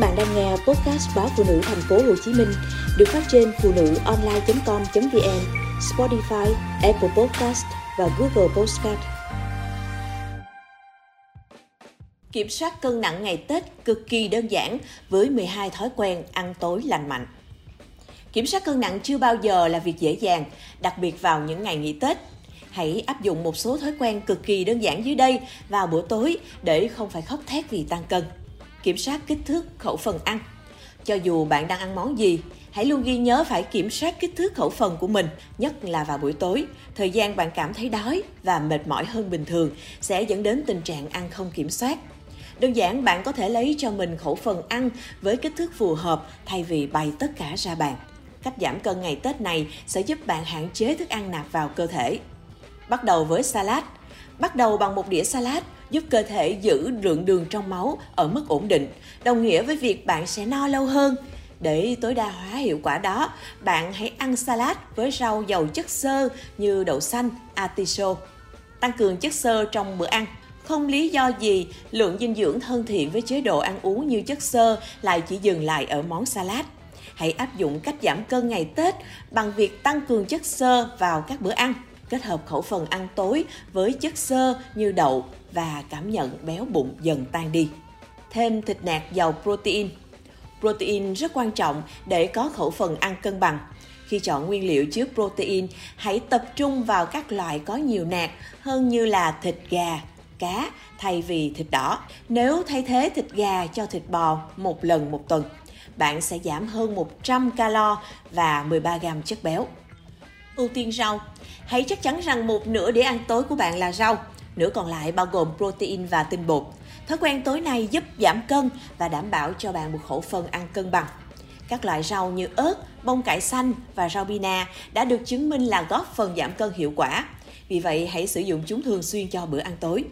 bạn đang nghe podcast báo phụ nữ thành phố Hồ Chí Minh được phát trên phụ nữ online.com.vn, Spotify, Apple Podcast và Google Podcast. Kiểm soát cân nặng ngày Tết cực kỳ đơn giản với 12 thói quen ăn tối lành mạnh. Kiểm soát cân nặng chưa bao giờ là việc dễ dàng, đặc biệt vào những ngày nghỉ Tết. Hãy áp dụng một số thói quen cực kỳ đơn giản dưới đây vào buổi tối để không phải khóc thét vì tăng cân kiểm soát kích thước khẩu phần ăn. Cho dù bạn đang ăn món gì, hãy luôn ghi nhớ phải kiểm soát kích thước khẩu phần của mình, nhất là vào buổi tối. Thời gian bạn cảm thấy đói và mệt mỏi hơn bình thường sẽ dẫn đến tình trạng ăn không kiểm soát. Đơn giản bạn có thể lấy cho mình khẩu phần ăn với kích thước phù hợp thay vì bày tất cả ra bàn. Cách giảm cân ngày Tết này sẽ giúp bạn hạn chế thức ăn nạp vào cơ thể. Bắt đầu với salad. Bắt đầu bằng một đĩa salad, giúp cơ thể giữ lượng đường trong máu ở mức ổn định, đồng nghĩa với việc bạn sẽ no lâu hơn. Để tối đa hóa hiệu quả đó, bạn hãy ăn salad với rau giàu chất xơ như đậu xanh, artichoke. Tăng cường chất xơ trong bữa ăn. Không lý do gì lượng dinh dưỡng thân thiện với chế độ ăn uống như chất xơ lại chỉ dừng lại ở món salad. Hãy áp dụng cách giảm cân ngày Tết bằng việc tăng cường chất xơ vào các bữa ăn kết hợp khẩu phần ăn tối với chất xơ như đậu và cảm nhận béo bụng dần tan đi. Thêm thịt nạc giàu protein. Protein rất quan trọng để có khẩu phần ăn cân bằng. Khi chọn nguyên liệu chứa protein, hãy tập trung vào các loại có nhiều nạc hơn như là thịt gà, cá thay vì thịt đỏ. Nếu thay thế thịt gà cho thịt bò một lần một tuần, bạn sẽ giảm hơn 100 calo và 13 gram chất béo. Ưu tiên rau Hãy chắc chắn rằng một nửa để ăn tối của bạn là rau, nửa còn lại bao gồm protein và tinh bột. Thói quen tối nay giúp giảm cân và đảm bảo cho bạn một khẩu phần ăn cân bằng. Các loại rau như ớt, bông cải xanh và rau bina đã được chứng minh là góp phần giảm cân hiệu quả. Vì vậy, hãy sử dụng chúng thường xuyên cho bữa ăn tối.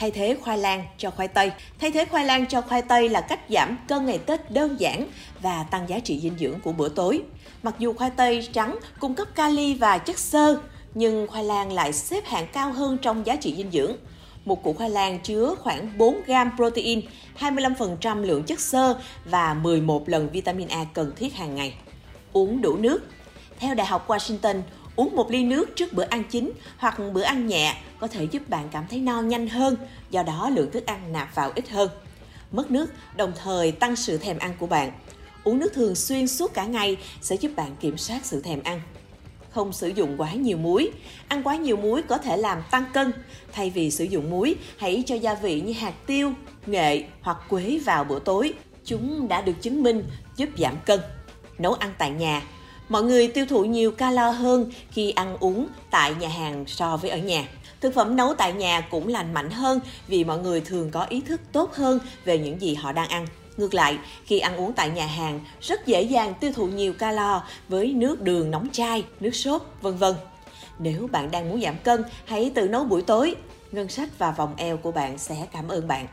Thay thế khoai lang cho khoai tây. Thay thế khoai lang cho khoai tây là cách giảm cân ngày Tết đơn giản và tăng giá trị dinh dưỡng của bữa tối. Mặc dù khoai tây trắng cung cấp kali và chất xơ, nhưng khoai lang lại xếp hạng cao hơn trong giá trị dinh dưỡng. Một củ khoai lang chứa khoảng 4 gram protein, 25% lượng chất xơ và 11 lần vitamin A cần thiết hàng ngày. Uống đủ nước. Theo Đại học Washington, uống một ly nước trước bữa ăn chính hoặc bữa ăn nhẹ có thể giúp bạn cảm thấy no nhanh hơn, do đó lượng thức ăn nạp vào ít hơn. Mất nước đồng thời tăng sự thèm ăn của bạn. Uống nước thường xuyên suốt cả ngày sẽ giúp bạn kiểm soát sự thèm ăn không sử dụng quá nhiều muối. Ăn quá nhiều muối có thể làm tăng cân. Thay vì sử dụng muối, hãy cho gia vị như hạt tiêu, nghệ hoặc quế vào bữa tối. Chúng đã được chứng minh giúp giảm cân. Nấu ăn tại nhà Mọi người tiêu thụ nhiều calo hơn khi ăn uống tại nhà hàng so với ở nhà. Thực phẩm nấu tại nhà cũng lành mạnh hơn vì mọi người thường có ý thức tốt hơn về những gì họ đang ăn. Ngược lại, khi ăn uống tại nhà hàng, rất dễ dàng tiêu thụ nhiều calo với nước đường nóng chai, nước sốt, vân vân. Nếu bạn đang muốn giảm cân, hãy tự nấu buổi tối. Ngân sách và vòng eo của bạn sẽ cảm ơn bạn.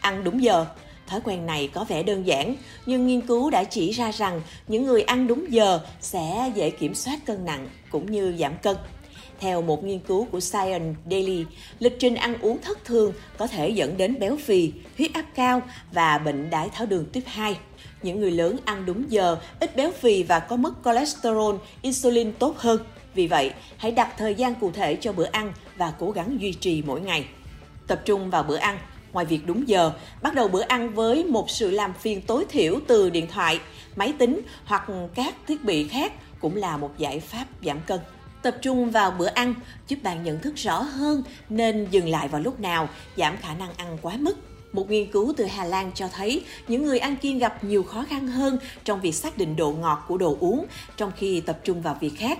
Ăn đúng giờ. Thói quen này có vẻ đơn giản, nhưng nghiên cứu đã chỉ ra rằng những người ăn đúng giờ sẽ dễ kiểm soát cân nặng cũng như giảm cân. Theo một nghiên cứu của Science Daily, lịch trình ăn uống thất thường có thể dẫn đến béo phì, huyết áp cao và bệnh đái tháo đường tuyếp 2. Những người lớn ăn đúng giờ, ít béo phì và có mức cholesterol, insulin tốt hơn. Vì vậy, hãy đặt thời gian cụ thể cho bữa ăn và cố gắng duy trì mỗi ngày. Tập trung vào bữa ăn, ngoài việc đúng giờ, bắt đầu bữa ăn với một sự làm phiền tối thiểu từ điện thoại, máy tính hoặc các thiết bị khác cũng là một giải pháp giảm cân. Tập trung vào bữa ăn giúp bạn nhận thức rõ hơn nên dừng lại vào lúc nào, giảm khả năng ăn quá mức. Một nghiên cứu từ Hà Lan cho thấy những người ăn kiêng gặp nhiều khó khăn hơn trong việc xác định độ ngọt của đồ uống trong khi tập trung vào việc khác.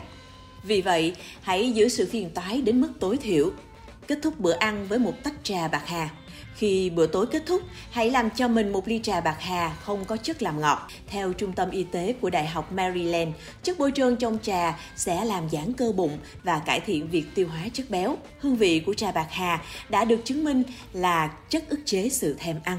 Vì vậy, hãy giữ sự phiền toái đến mức tối thiểu. Kết thúc bữa ăn với một tách trà bạc hà. Khi bữa tối kết thúc, hãy làm cho mình một ly trà bạc hà không có chất làm ngọt. Theo Trung tâm Y tế của Đại học Maryland, chất bôi trơn trong trà sẽ làm giãn cơ bụng và cải thiện việc tiêu hóa chất béo. Hương vị của trà bạc hà đã được chứng minh là chất ức chế sự thèm ăn.